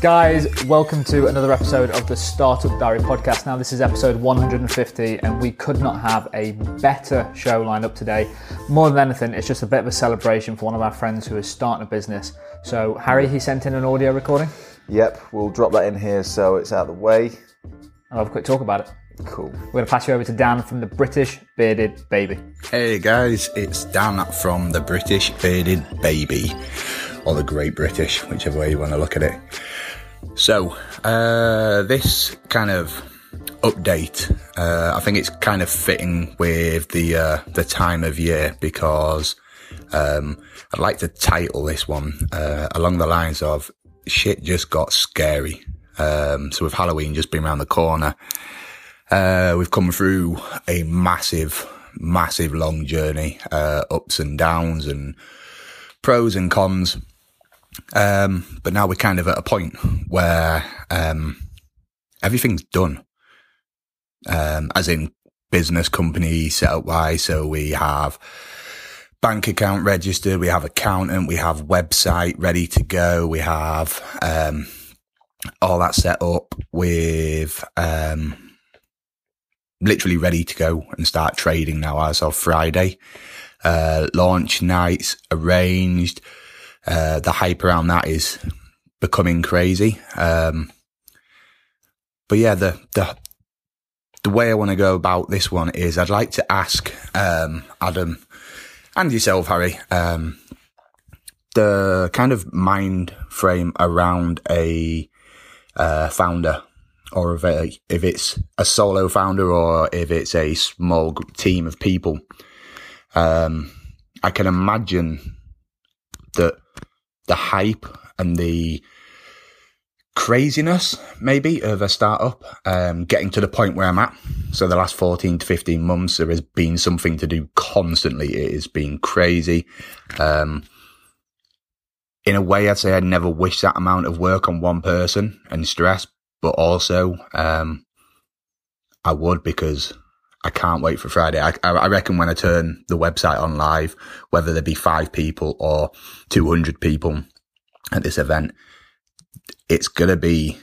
Guys, welcome to another episode of the Startup Diary podcast. Now, this is episode 150, and we could not have a better show lined up today. More than anything, it's just a bit of a celebration for one of our friends who is starting a business. So, Harry, he sent in an audio recording. Yep, we'll drop that in here so it's out of the way. I'll have a quick talk about it. Cool. We're going to pass you over to Dan from the British Bearded Baby. Hey guys, it's Dan from the British Bearded Baby, or the Great British, whichever way you want to look at it. So, uh, this kind of update, uh, I think it's kind of fitting with the uh, the time of year because um, I'd like to title this one uh, along the lines of "Shit just got scary." Um, so, with Halloween just being around the corner, uh, we've come through a massive, massive long journey, uh, ups and downs and pros and cons. Um, but now we're kind of at a point where, um, everything's done. Um, as in business company setup wise. So we have bank account registered. We have accountant. We have website ready to go. We have, um, all that set up with, um, literally ready to go and start trading now as of Friday. Uh, launch nights arranged. Uh, the hype around that is becoming crazy. Um, but yeah, the, the, the way I want to go about this one is I'd like to ask, um, Adam and yourself, Harry, um, the kind of mind frame around a, uh, founder or if, it, if it's a solo founder or if it's a small team of people. Um, I can imagine that the hype and the craziness maybe of a startup um, getting to the point where I'm at. So the last 14 to 15 months, there has been something to do constantly. It has been crazy. Um, in a way, I'd say I never wish that amount of work on one person and stress, but also, um, I would because I can't wait for Friday. I, I reckon when I turn the website on live, whether there be five people or 200 people at this event, it's going to be,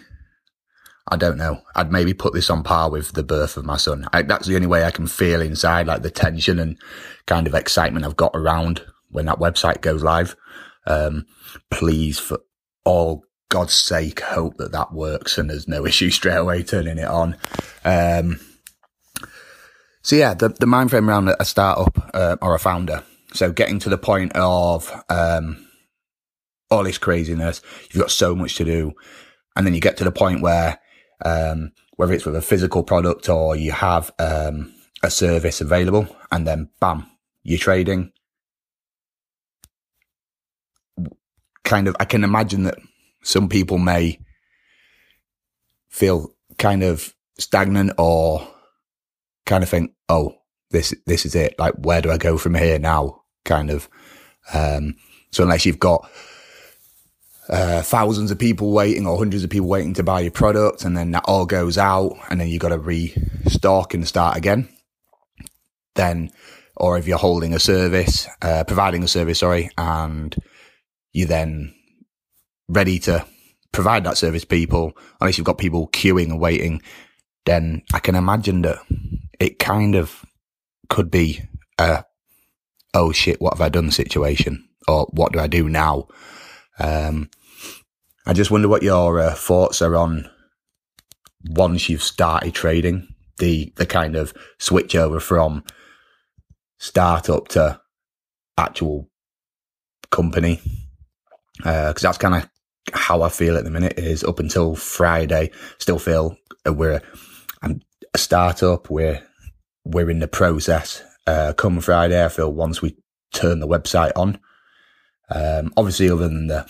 I don't know. I'd maybe put this on par with the birth of my son. I, that's the only way I can feel inside, like the tension and kind of excitement I've got around when that website goes live. Um, please, for all God's sake, hope that that works and there's no issue straight away turning it on. Um, so yeah, the, the mind frame around a startup uh, or a founder. So getting to the point of um, all this craziness, you've got so much to do, and then you get to the point where um, whether it's with a physical product or you have um, a service available, and then bam, you're trading. Kind of, I can imagine that some people may feel kind of stagnant or kind of think, oh, this this is it. Like, where do I go from here now? Kind of. Um, so unless you've got uh, thousands of people waiting or hundreds of people waiting to buy your product, and then that all goes out, and then you got to restock and start again. Then, or if you're holding a service, uh, providing a service, sorry, and you're then ready to provide that service people, unless you've got people queuing and waiting, then I can imagine that it kind of could be a, oh shit, what have I done situation? Or what do I do now? Um, I just wonder what your uh, thoughts are on once you've started trading, the, the kind of switch over from startup to actual company. Uh, cause that's kind of how I feel at the minute is up until Friday, still feel we're a startup. We're we're in the process. Uh, come Friday, I feel once we turn the website on, um, obviously other than the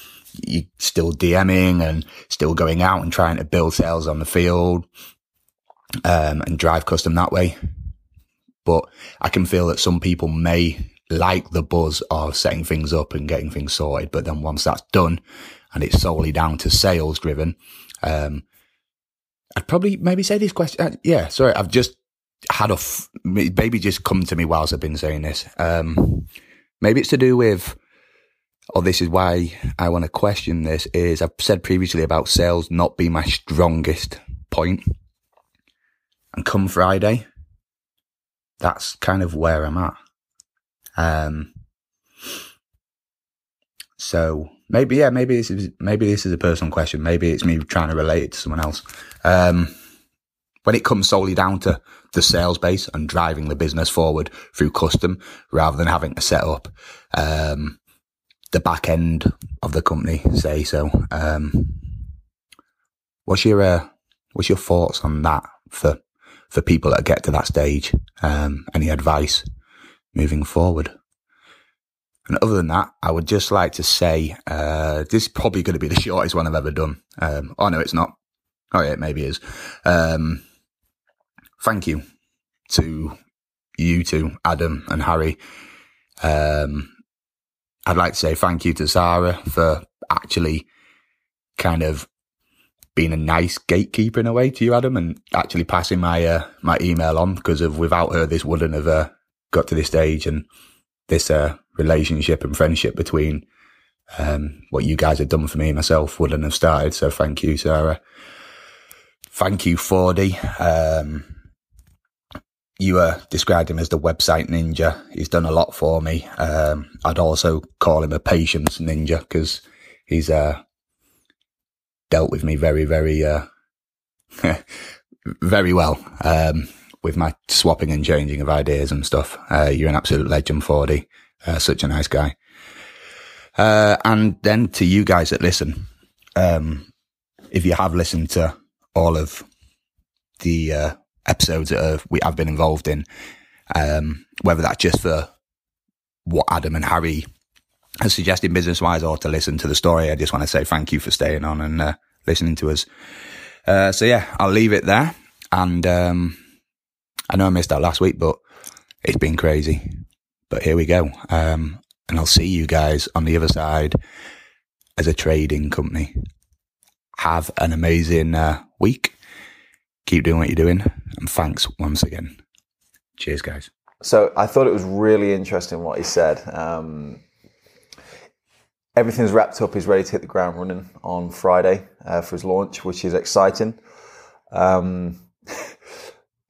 you still DMing and still going out and trying to build sales on the field, um, and drive custom that way. But I can feel that some people may like the buzz of setting things up and getting things sorted. But then once that's done and it's solely down to sales driven, um, I'd probably maybe say this question. Uh, yeah, sorry, I've just had a f- maybe just come to me whilst I've been saying this. Um, maybe it's to do with or this is why I want to question this is I've said previously about sales not being my strongest. And come Friday, that's kind of where I'm at. Um, so maybe, yeah, maybe this is, maybe this is a personal question. Maybe it's me trying to relate it to someone else. Um, when it comes solely down to the sales base and driving the business forward through custom rather than having to set up, um, the back end of the company, say so. Um, what's your, uh, what's your thoughts on that for, for people that get to that stage? Um, any advice moving forward? And other than that, I would just like to say, uh, this is probably going to be the shortest one I've ever done. Um, oh no, it's not. Oh yeah, it maybe is. Um, thank you to you two, Adam and Harry. Um, I'd like to say thank you to Sarah for actually kind of being a nice gatekeeper in a way to you, Adam, and actually passing my uh, my email on because of without her, this wouldn't have uh, got to this stage and this uh, relationship and friendship between um, what you guys have done for me myself wouldn't have started. So thank you, Sarah. Thank you, Fordy. Um, you uh, described him as the website ninja. He's done a lot for me. Um, I'd also call him a patience ninja because he's uh, dealt with me very, very, uh, very well um, with my swapping and changing of ideas and stuff. Uh, you're an absolute legend, Fordy. Uh, such a nice guy. Uh, and then to you guys that listen, um, if you have listened to all of the uh, episodes that have, we have been involved in, um, whether that's just for what Adam and Harry have suggested business wise or to listen to the story, I just want to say thank you for staying on and uh, listening to us. Uh, so yeah, I'll leave it there. And um, I know I missed that last week, but it's been crazy. But here we go. Um, and I'll see you guys on the other side as a trading company. Have an amazing uh, week. Keep doing what you're doing. And thanks once again. Cheers, guys. So I thought it was really interesting what he said. Um, everything's wrapped up. He's ready to hit the ground running on Friday uh, for his launch, which is exciting. Um,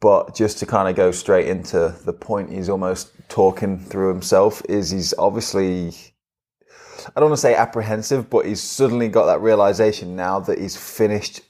but just to kind of go straight into the point he's almost talking through himself is he's obviously I don't want to say apprehensive, but he's suddenly got that realization now that he's finished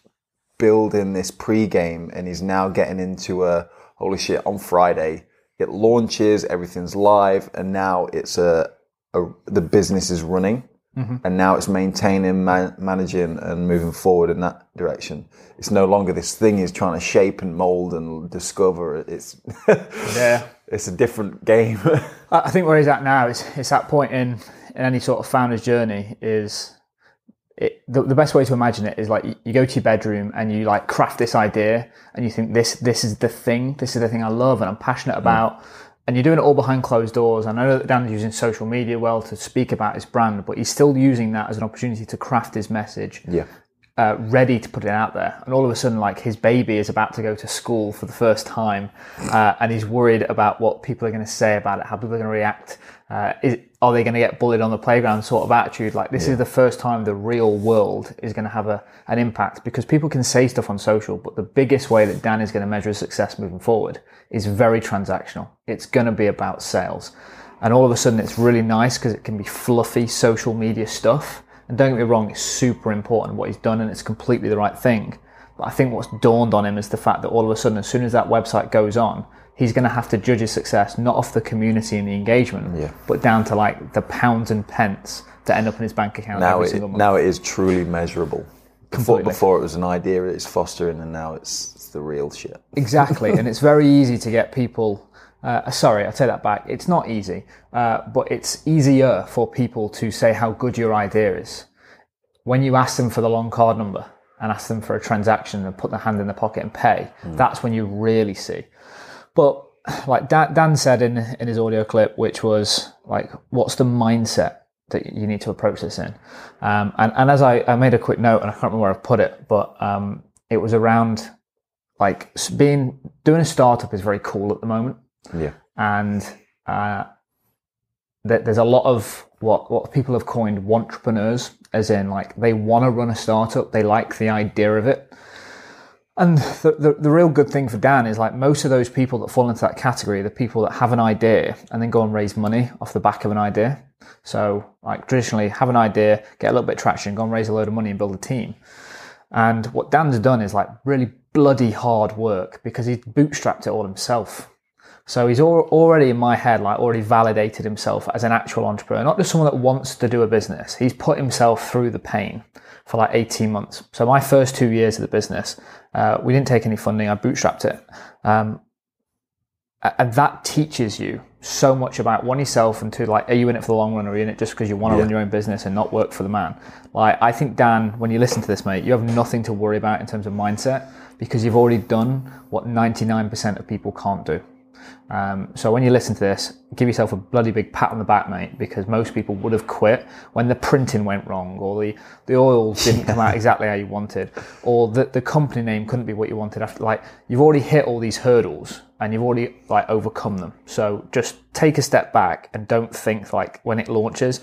building this pre-game and he's now getting into a holy shit on Friday it launches everything's live and now it's a, a the business is running mm-hmm. and now it's maintaining man, managing and moving forward in that direction. It's no longer this thing is trying to shape and mold and discover. It's yeah. it's a different game. I think where he's at now is it's that point in in any sort of founder's journey is it, the, the best way to imagine it is like you, you go to your bedroom and you like craft this idea and you think this this is the thing. This is the thing I love and I'm passionate about. mm. And you're doing it all behind closed doors. I know that Dan's using social media well to speak about his brand, but he's still using that as an opportunity to craft his message. Yeah. Uh, ready to put it out there, and all of a sudden, like his baby is about to go to school for the first time, uh, and he's worried about what people are going to say about it, how people are going to react. Uh, is, are they going to get bullied on the playground sort of attitude? Like this yeah. is the first time the real world is going to have a, an impact because people can say stuff on social, but the biggest way that Dan is going to measure his success moving forward is very transactional. It's going to be about sales. And all of a sudden it's really nice because it can be fluffy social media stuff. And don't get me wrong, it's super important what he's done and it's completely the right thing. But I think what's dawned on him is the fact that all of a sudden, as soon as that website goes on, he's going to have to judge his success not off the community and the engagement, yeah. but down to like the pounds and pence that end up in his bank account now every it, single month. Now it is truly measurable. Before, before it was an idea it's fostering, and now it's, it's the real shit. Exactly, and it's very easy to get people. Uh, sorry, I take that back. It's not easy, uh, but it's easier for people to say how good your idea is when you ask them for the long card number and ask them for a transaction and put their hand in the pocket and pay. Mm. That's when you really see. But like Dan, Dan said in in his audio clip, which was like, what's the mindset that you need to approach this in? Um, and and as I, I made a quick note, and I can't remember where I put it, but um, it was around like being doing a startup is very cool at the moment. Yeah, and uh, that there's a lot of what what people have coined entrepreneurs, as in like they want to run a startup, they like the idea of it. And the, the, the real good thing for Dan is like most of those people that fall into that category, the people that have an idea and then go and raise money off the back of an idea. So like traditionally have an idea, get a little bit of traction, go and raise a load of money and build a team. And what Dan's done is like really bloody hard work because he's bootstrapped it all himself. So he's al- already in my head, like already validated himself as an actual entrepreneur, not just someone that wants to do a business. He's put himself through the pain for like 18 months. So my first two years of the business, uh, we didn't take any funding. I bootstrapped it. Um, and that teaches you so much about one yourself and two like are you in it for the long run or are you in it just because you want to Yeah. run your own business and not work for the man like i think dan when you listen to this mate you have nothing to worry about in terms of mindset because you've already done what 99% of people can't do um, so when you listen to this, give yourself a bloody big pat on the back, mate, because most people would have quit when the printing went wrong, or the, the oil didn't come out exactly how you wanted, or the, the company name couldn't be what you wanted. After like you've already hit all these hurdles and you've already like overcome them. So just take a step back and don't think like when it launches,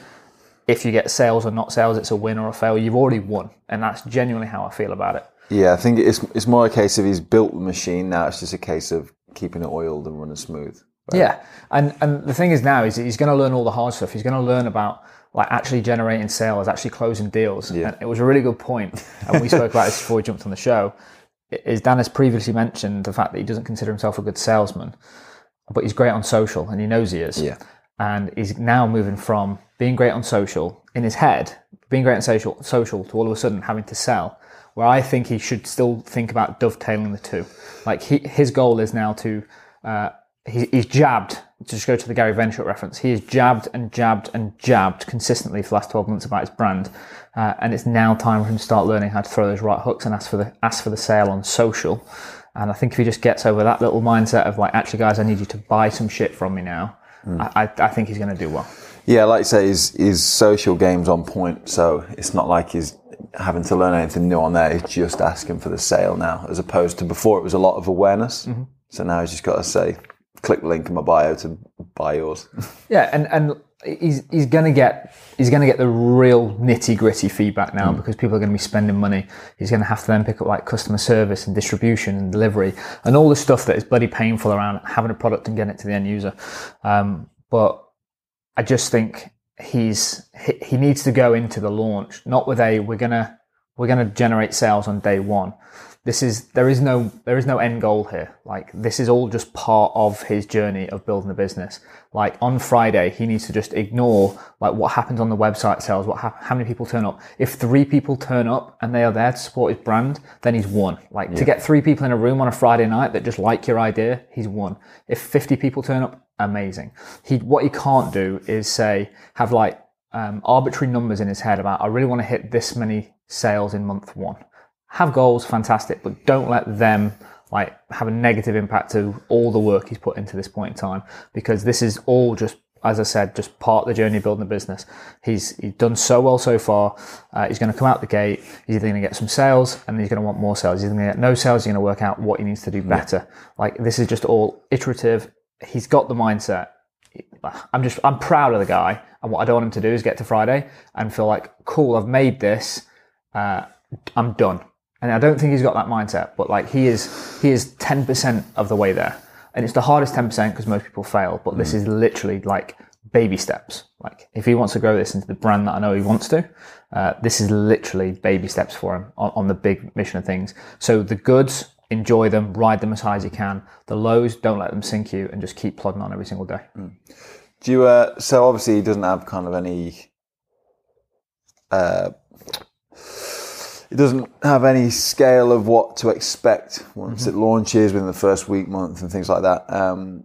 if you get sales or not sales, it's a win or a fail. You've already won, and that's genuinely how I feel about it. Yeah, I think it's it's more a case of he's built the machine. Now it's just a case of keeping it oiled and running smooth. Yeah, and and the thing is now is he's going to learn all the hard stuff. He's going to learn about like actually generating sales, actually closing deals. Yeah. And it was a really good point, and we spoke about this before we jumped on the show. Is Dan has previously mentioned the fact that he doesn't consider himself a good salesman, but he's great on social, and he knows he is. Yeah. And he's now moving from being great on social in his head, being great on social, social to all of a sudden having to sell. Where I think he should still think about dovetailing the two. Like he, his goal is now to uh, he, he's jabbed. To just go to the Gary Vaynerchuk reference, he has jabbed and jabbed and jabbed consistently for the last twelve months about his brand, uh, and it's now time for him to start learning how to throw those right hooks and ask for the ask for the sale on social. And I think if he just gets over that little mindset of like, actually, guys, I need you to buy some shit from me now, I, I, I think he's going to do well. Yeah, like you say, his, his social game's on point, so it's not like he's having to learn anything new on there. He's just asking for the sale now, as opposed to before it was a lot of awareness. So now he's just got to say, click the link in my bio to buy yours. Yeah, and and he's he's gonna get he's gonna get the real nitty gritty feedback now because people are gonna be spending money. He's gonna have to then pick up like customer service and distribution and delivery and all the stuff that is bloody painful around having a product and getting it to the end user. Um, but I just think he's he, he needs to go into the launch not with a we're gonna we're gonna generate sales on day one. This is there is no there is no end goal here. Like this is all just part of his journey of building a business. Like on Friday, he needs to just ignore like what happens on the website sales, what hap- how many people turn up. If three people turn up and they are there to support his brand, then he's won. Like to get three people in a room on a Friday night that just like your idea, he's won. If fifty people turn up, amazing. He what he can't do is say have like um, arbitrary numbers in his head about I really want to hit this many sales in month one. Have goals, fantastic, but don't let them like have a negative impact to all the work he's put into this point in time because this is all just as I said, just part of the journey of building a business. He's he's done so well so far. Uh, he's going to come out the gate. He's either going to get some sales and he's going to want more sales. He's going to get no sales. He's going to work out what he needs to do better. Like this is just all iterative. He's got the mindset. I'm just I'm proud of the guy, and what I don't want him to do is get to Friday and feel like, cool, I've made this, uh, I'm done. And I don't think he's got that mindset, but like he is, he is ten percent of the way there, and it's the hardest ten percent because most people fail. But this is literally like baby steps. Like if he wants to grow this into the brand that I know he wants to, uh, this is literally baby steps for him on, on the big mission of things. So the goods, enjoy them, ride them as high as you can. The lows, don't let them sink you, and just keep plodding on every single day. Do you? Uh, so obviously he doesn't have kind of any. Uh, he doesn't have any scale of what to expect once it launches within the first week, month, and things like that. Um,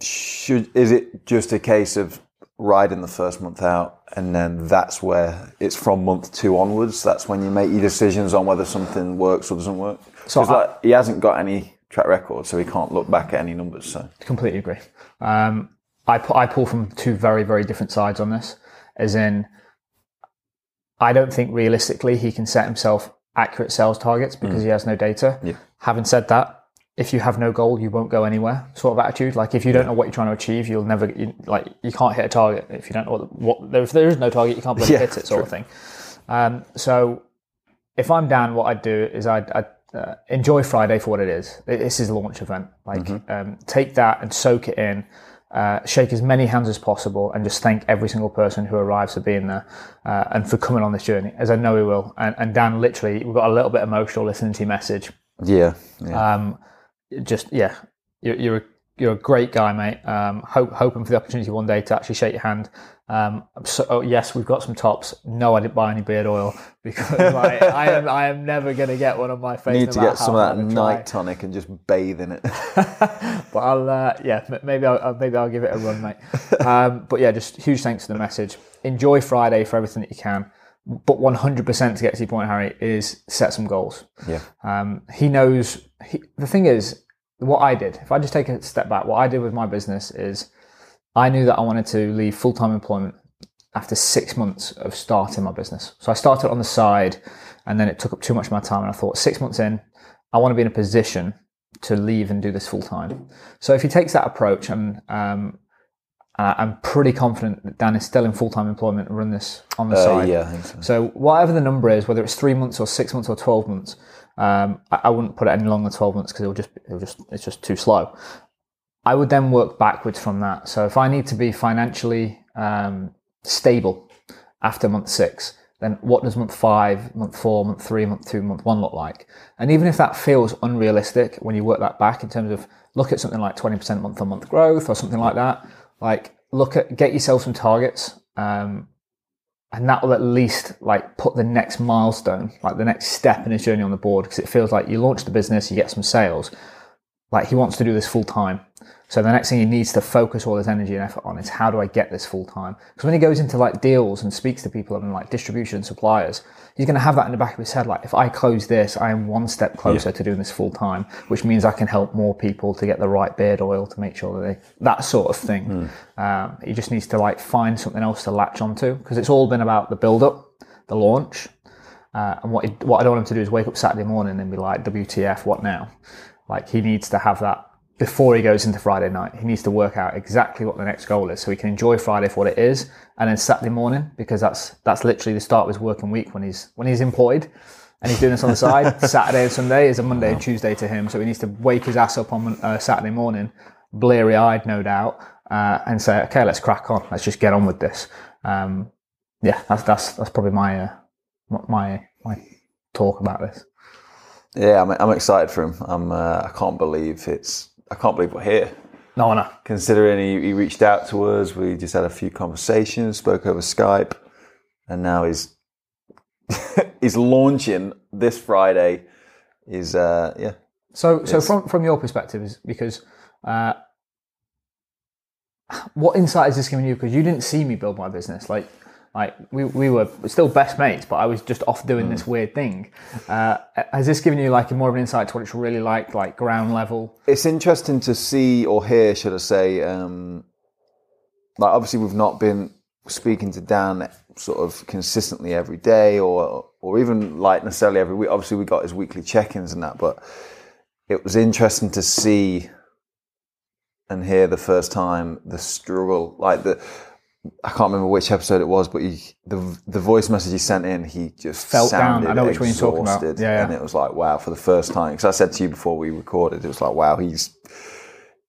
should is it just a case of riding the first month out, and then that's where it's from month two onwards? That's when you make your decisions on whether something works or doesn't work. So I- like he hasn't got any track record, so he can't look back at any numbers. So Completely agree. Um, I, pu- I pull from two very, very different sides on this. As in, I don't think realistically he can set himself accurate sales targets because he has no data. Yeah. Having said that, if you have no goal, you won't go anywhere sort of attitude. Like if you don't know what you're trying to achieve, you'll never you, like you can't hit a target if you don't know what, what if there is no target, you can't Yeah, hit it sort of thing. Um, so if I'm Dan, what I'd do is I'd, I'd uh, enjoy Friday for what it is. This is a launch event. Like um, take that and soak it in. Uh, shake as many hands as possible and just thank every single person who arrives for being there uh, and for coming on this journey, as I know we will. And, and Dan, literally, we got a little bit emotional listening to your message Yeah, yeah. um, just yeah, you're you're a, you're a great guy, mate. Um, hope, hoping for the opportunity one day to actually shake your hand. Um, so, oh, yes, we've got some tops. No, I didn't buy any beard oil because like, I am I am never going to get one on my face. Need no to get some of that night tonic and just bathe in it. but I'll uh, yeah maybe I'll maybe I'll give it a run, mate. Um, but yeah, just huge thanks for the message. Enjoy Friday for everything that you can. But 100% to get to your point, Harry, is set some goals. yeah, Um, he knows. He, the thing is, what I did, if I just take a step back, what I did with my business is I knew that I wanted to leave full time employment after six months of starting my business. So I started on the side and then it took up too much of my time. And I thought, six months in, I want to be in a position to leave and do this full time. So if he takes that approach, and um, I- I'm pretty confident that Dan is still in full time employment and run this on the uh, side. yeah, so. So whatever the number is, whether it's three months or six months or twelve months, um, I, I wouldn't put it any longer than twelve months because it'll just it'll just it's just too slow. I would then work backwards from that. So if I need to be financially um, stable after month six, then what does month five, month four, month three, month two, month one look like? And even if that feels unrealistic when you work that back in terms of look at something like twenty percent month on month growth or something like that, like look at get yourself some targets. Um, and that will at least like put the next milestone, like the next step in his journey on the board, because it feels like you launch the business, you get some sales. Like he wants to do this full time. So the next thing he needs to focus all his energy and effort on is how do I get this full time? Because when he goes into like deals and speaks to people and like distribution suppliers, he's going to have that in the back of his head. Like if I close this, I am one step closer to doing this full time, which means I can help more people to get the right beard oil to make sure that they, that sort of thing. Um, he just needs to like find something else to latch onto because it's all been about the build up, the launch. Uh, and what, he, what I don't want him to do is wake up Saturday morning and be like, WTF, what now? Like he needs to have that before he goes into Friday night. He needs to work out exactly what the next goal is so he can enjoy Friday for what it is. And then Saturday morning, because that's, that's literally the start of his working week when he's, when he's employed and he's doing this on the side. Saturday and Sunday is a Monday and Tuesday to him. So he needs to wake his ass up on uh, Saturday morning, bleary eyed, no doubt, uh, and say, okay, let's crack on. Let's just get on with this. Um, yeah, that's, that's, that's probably my, uh, my, my talk about this. Yeah, I'm, I'm excited for him. I'm. Uh, I can't believe it's. I can't believe we're here. No, no. Considering he, he reached out to us, we just had a few conversations, spoke over Skype, and now he's he's launching this Friday. Is uh yeah So, so from from your perspective, is because uh, what insight is this giving you? Because you didn't see me build my business. Like, like we, we were still best mates, but I was just off doing this weird thing. Uh, has this given you like more of an insight to what it's really like, like ground level? it's interesting to see or hear, should I say, um, like obviously we've not been speaking to Dan sort of consistently every day or or even like necessarily every week. Obviously we got his weekly check-ins and that, but it was interesting to see and hear the first time the struggle, like the. I can't remember which episode it was, but he, the the voice message he sent in, he just Felt down. I know which one you're talking about. Yeah, yeah. and it was like wow for the first time. Because I said to you before we recorded, it was like wow, he's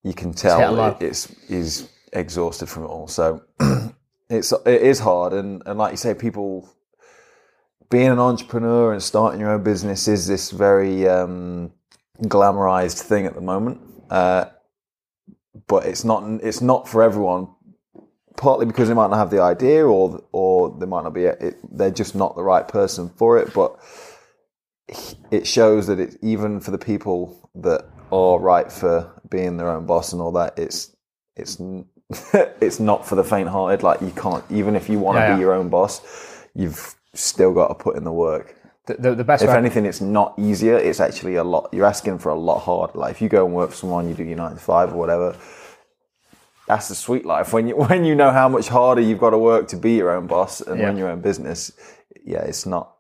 you can hit tell it, it's he's exhausted from it all. So it's it is hard, and and like you say, people being an entrepreneur and starting your own business is this very um, glamorized thing at the moment. Uh, but it's not it's not for everyone. Partly because they might not have the idea, or or they might not be. It, they're just not the right person for it. But it shows that it's even for the people that are right for being their own boss and all that. It's it's it's not for the faint-hearted. Like you can't even if you want to Yeah, be yeah. your own boss, you've still got to put in the work. The, the, the best If anything, it's not easier. It's actually a lot. You're asking for a lot harder. Like if you go and work for someone, you do your nine to five or whatever. That's the sweet life. When you when you know how much harder you've got to work to be your own boss and Yeah. run your own business, yeah, it's not.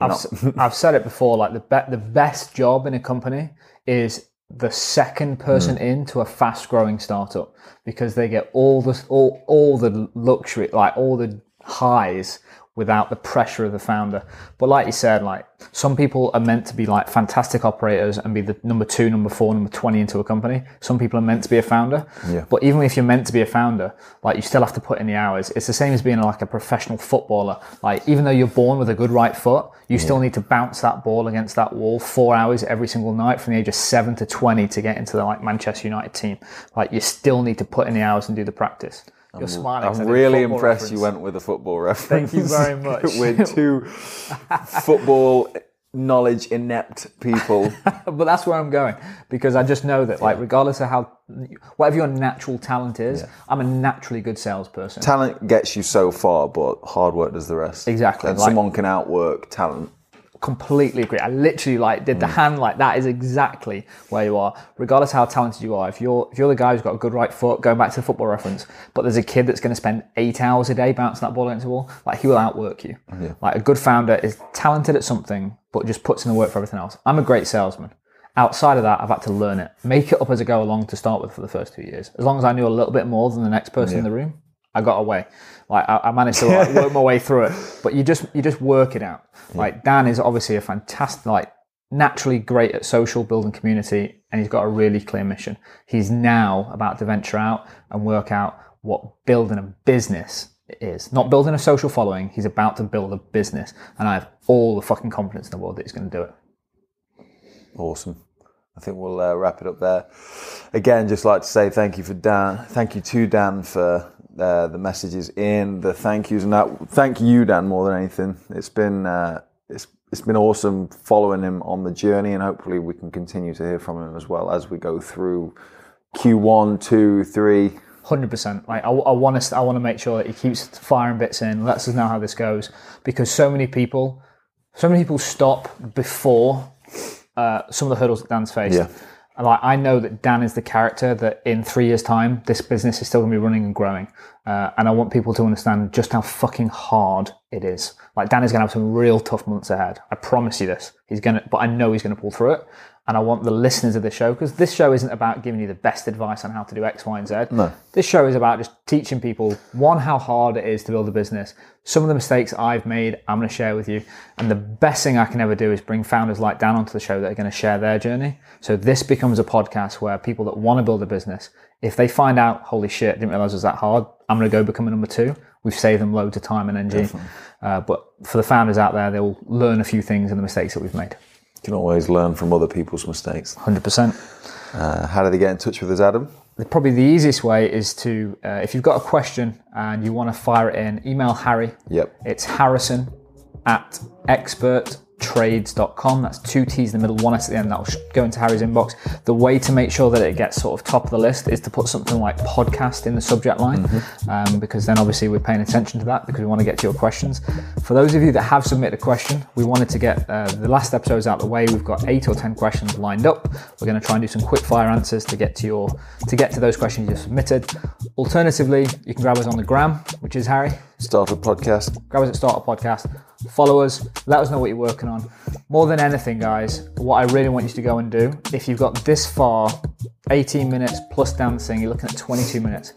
I've, not- s- I've said it before. Like the be- the best job in a company is the second person mm. into a fast growing startup because they get all the all, all the luxury like all the highs without the pressure of the founder. But like you said, like some people are meant to be like fantastic operators and be the number two, number four, number 20 into a company. Some people are meant to be a founder. Yeah. But even if you're meant to be a founder, like you still have to put in the hours. It's the same as being like a professional footballer. Like even though you're born with a good right foot, you still need to bounce that ball against that wall four hours every single night from the age of seven to 20 to get into the like Manchester United team. Like you still need to put in the hours and do the practice. You're smiling. 'cause I I'm really impressed reference. you went with a football reference. Thank you very much. We're two football knowledge inept people. but that's where I'm going because I just know that, like, regardless of how, whatever your natural talent is, I'm a naturally good salesperson. talent gets you so far, but hard work does the rest. Exactly, And like- someone can outwork talent. Completely agree. I literally like did the Mm. hand like that is exactly where you are, regardless how talented you are. If you're if you're the guy who's got a good right foot, going back to the football reference, but there's a kid that's going to spend eight hours a day bouncing that ball against the wall, like he will outwork you. Like a good founder is talented at something, but just puts in the work for everything else. I'm a great salesman. Outside of that, I've had to learn it, make it up as I go along to start with for the first two years. As long as I knew a little bit more than the next person in the room, I got away. Like I, I managed to like, work my way through it. But you just you just work it out. Like Dan is obviously a fantastic, like naturally great at social building community, and he's got a really clear mission. He's now about to venture out and work out what building a business is. Not building a social following. He's about to build a business, and I have all the fucking confidence in the world that he's going to do it. Awesome. I think we'll uh, wrap it up there. Again, just like to say thank you for Dan. Thank you to Dan for uh, the messages in, the thank yous, and that. Thank you, Dan, more than anything. It's been uh, it's it's been awesome following him on the journey, and hopefully we can continue to hear from him as well as we go through Q1, two, three. Hundred percent. Like I, I want to, I want to make sure that he keeps firing bits in, lets us know how this goes, because so many people, so many people stop before uh, some of the hurdles that Dan's faced. Yeah. Like I know that Dan is the character that in three years' time, this business is still going to be running and growing, uh, and I want people to understand just how fucking hard it is. Like Dan is going to have some real tough months ahead. I promise you this. He's going to, but I know he's going to pull through it. And I want the listeners of the show because this show isn't about giving you the best advice on how to do X, Y, and Z. No. This show is about just teaching people one how hard it is to build a business. Some of the mistakes I've made, I'm going to share with you. And the best thing I can ever do is bring founders like Dan onto the show that are going to share their journey. So this becomes a podcast where people that want to build a business, if they find out, holy shit, didn't realize it was that hard, I'm going to go become a number two. We've saved them loads of time and energy. Uh, but for the founders out there, they'll learn a few things and the mistakes that we've made. You can always learn from other people's mistakes. 100%. Uh, how do they get in touch with us, Adam? Probably the easiest way is to, uh, if you've got a question and you want to fire it in, email Harry. Yep. It's Harrison at experttrades.com. That's two T's in the middle, one S at the end. That'll go into Harry's inbox. The way to make sure that it gets sort of top of the list is to put something like podcast in the subject line, um, because then obviously we're paying attention to that because we want to get to your questions. For those of you that have submitted a question, we wanted to get uh, the last episodes out of the way. We've got eight or ten questions lined up. We're going to try and do some quick fire answers to get to your to get to those questions you've submitted. Alternatively, you can grab us on the gram, which is Harry Startup podcast. grab us at Startup Podcast, follow us, let us know what you're working on. More than anything, guys, what I really want you to go and do, if you've got this far, 18 minutes plus dancing, you're looking at 22 minutes.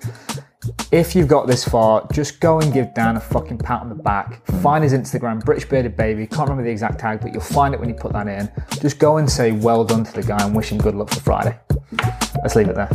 If you've got this far, just go and give Dan a fucking pat on the back. Find his Instagram, British Bearded Baby. Can't remember the exact tag, but you'll find it when you put that in. Just go and say well done to the guy and wish him good luck for Friday. Let's leave it there.